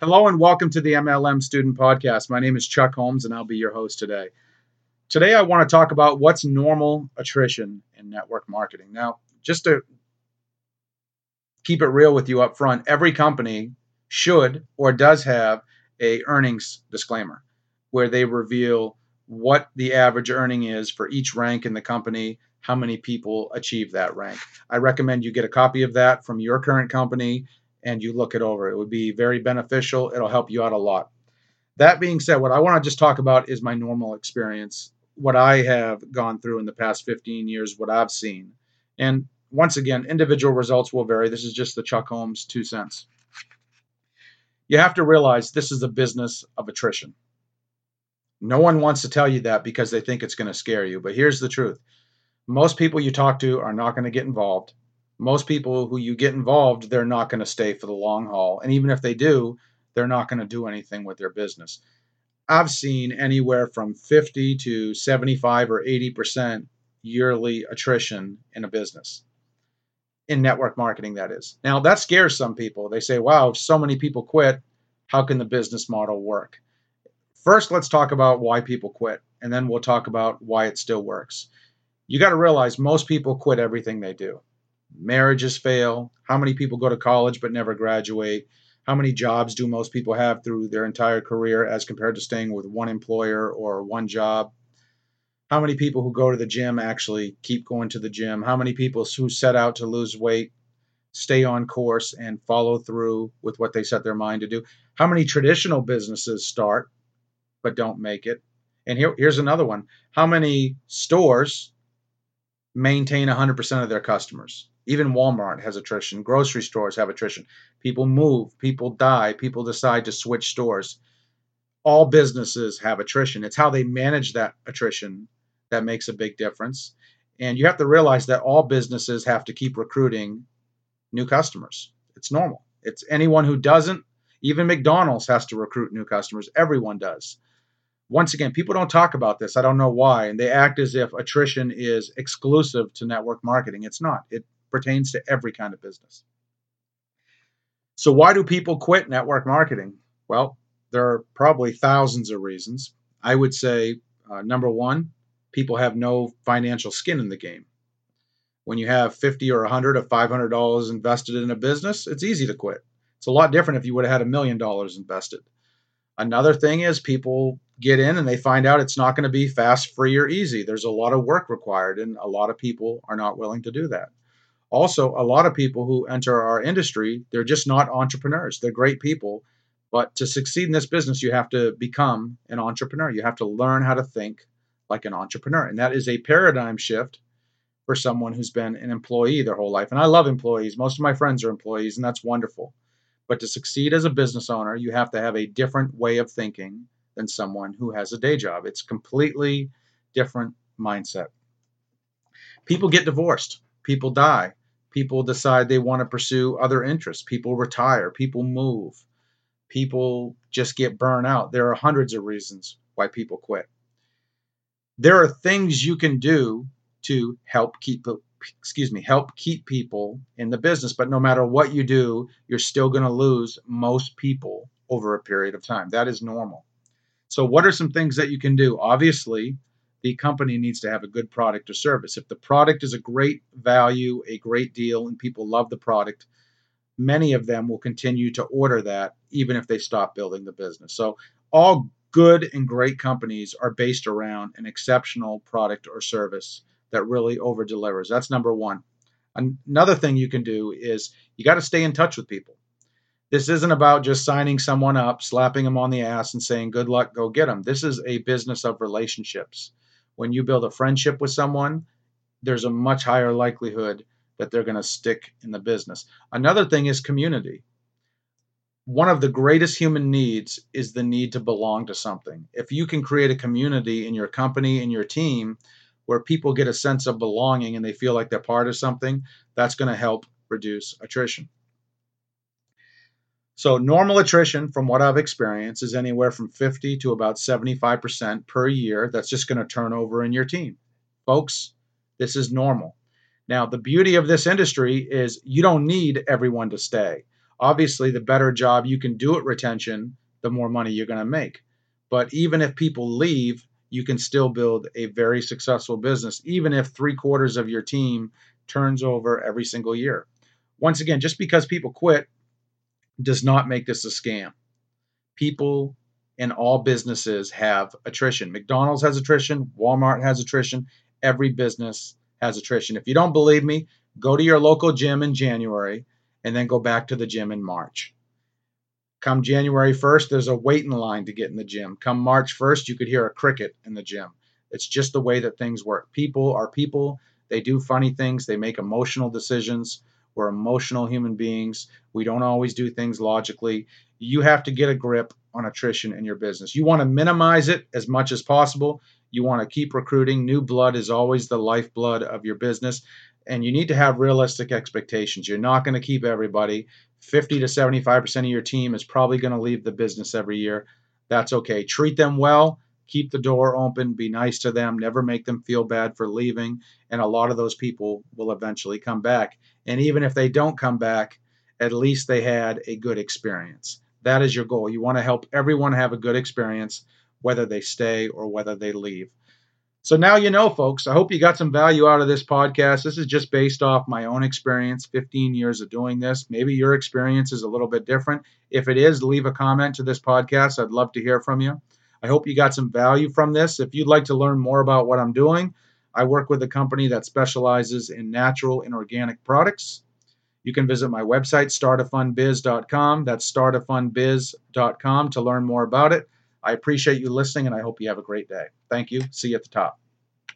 Hello and welcome to the MLM Student Podcast. My name is Chuck Holmes and I'll be your host today. Today I want to talk about what's normal attrition in network marketing. Now, just to keep it real with you up front, every company should or does have a earnings disclaimer where they reveal what the average earning is for each rank in the company, how many people achieve that rank. I recommend you get a copy of that from your current company and you look it over. It would be very beneficial. It'll help you out a lot. That being said, what I want to just talk about is my normal experience, what I have gone through in the past 15 years, what I've seen. And once again, individual results will vary. This is just the Chuck Holmes two cents. You have to realize this is a business of attrition. No one wants to tell you that because they think it's going to scare you. But here's the truth most people you talk to are not going to get involved most people who you get involved, they're not going to stay for the long haul. And even if they do, they're not going to do anything with their business. I've seen anywhere from 50 to 75 or 80% yearly attrition in a business. In network marketing, that is. Now, that scares some people. They say, wow, if so many people quit, how can the business model work? First, let's talk about why people quit, and then we'll talk about why it still works. You got to realize most people quit everything they do marriages fail, how many people go to college but never graduate, how many jobs do most people have through their entire career as compared to staying with one employer or one job. How many people who go to the gym actually keep going to the gym? How many people who set out to lose weight stay on course and follow through with what they set their mind to do? How many traditional businesses start but don't make it? And here, here's another one. How many stores maintain 100% of their customers? Even Walmart has attrition. Grocery stores have attrition. People move, people die, people decide to switch stores. All businesses have attrition. It's how they manage that attrition that makes a big difference. And you have to realize that all businesses have to keep recruiting new customers. It's normal. It's anyone who doesn't, even McDonald's has to recruit new customers. Everyone does. Once again, people don't talk about this. I don't know why. And they act as if attrition is exclusive to network marketing. It's not. It pertains to every kind of business. So, why do people quit network marketing? Well, there are probably thousands of reasons. I would say uh, number one, people have no financial skin in the game. When you have 50 or 100 or 500 dollars invested in a business, it's easy to quit. It's a lot different if you would have had a million dollars invested. Another thing is people get in and they find out it's not going to be fast, free, or easy. There's a lot of work required, and a lot of people are not willing to do that. Also, a lot of people who enter our industry, they're just not entrepreneurs. They're great people, but to succeed in this business, you have to become an entrepreneur. You have to learn how to think like an entrepreneur. And that is a paradigm shift for someone who's been an employee their whole life. And I love employees. Most of my friends are employees, and that's wonderful. But to succeed as a business owner, you have to have a different way of thinking than someone who has a day job. It's completely different mindset. People get divorced, people die, people decide they want to pursue other interests. People retire, people move, people just get burned out. There are hundreds of reasons why people quit. There are things you can do to help keep excuse me, help keep people in the business, but no matter what you do, you're still going to lose most people over a period of time. That is normal. So what are some things that you can do? Obviously, the company needs to have a good product or service. If the product is a great value, a great deal, and people love the product, many of them will continue to order that even if they stop building the business. So, all good and great companies are based around an exceptional product or service that really over delivers. That's number one. Another thing you can do is you got to stay in touch with people. This isn't about just signing someone up, slapping them on the ass, and saying, good luck, go get them. This is a business of relationships when you build a friendship with someone, there's a much higher likelihood that they're going to stick in the business. Another thing is community. One of the greatest human needs is the need to belong to something. If you can create a community in your company, in your team, where people get a sense of belonging and they feel like they're part of something, that's going to help reduce attrition. So normal attrition, from what I've experienced, is anywhere from 50 to about 75% per year. That's just going to turn over in your team. Folks, this is normal. Now, the beauty of this industry is you don't need everyone to stay. Obviously, the better job you can do at retention, the more money you're going to make. But even if people leave, you can still build a very successful business, even if three quarters of your team turns over every single year. Once again, just because people quit does not make this a scam. People in all businesses have attrition. McDonald's has attrition, Walmart has attrition, every business has attrition. If you don't believe me, go to your local gym in January and then go back to the gym in March. Come January 1st, there's a waiting line to get in the gym. Come March 1st, you could hear a cricket in the gym. It's just the way that things work. People are people. They do funny things. They make emotional decisions. We're emotional human beings. We don't always do things logically. You have to get a grip on attrition in your business. You want to minimize it as much as possible. You want to keep recruiting. New blood is always the lifeblood of your business. And you need to have realistic expectations. You're not going to keep everybody. 50 to 75% of your team is probably going to leave the business every year. That's okay. Treat them well. Keep the door open. Be nice to them. Never make them feel bad for leaving. And a lot of those people will eventually come back. And even if they don't come back, at least they had a good experience. That is your goal. You want to help everyone have a good experience, whether they stay or whether they leave. So now you know, folks. I hope you got some value out of this podcast. This is just based off my own experience, 15 years of doing this. Maybe your experience is a little bit different. If it is, leave a comment to this podcast. I'd love to hear from you. I hope you got some value from this. If you'd like to learn more about what I'm doing, I work with a company that specializes in natural and organic products. You can visit my website, startafundbiz.com. That's startafundbiz.com to learn more about it. I appreciate you listening and I hope you have a great day. Thank you. See you at the top.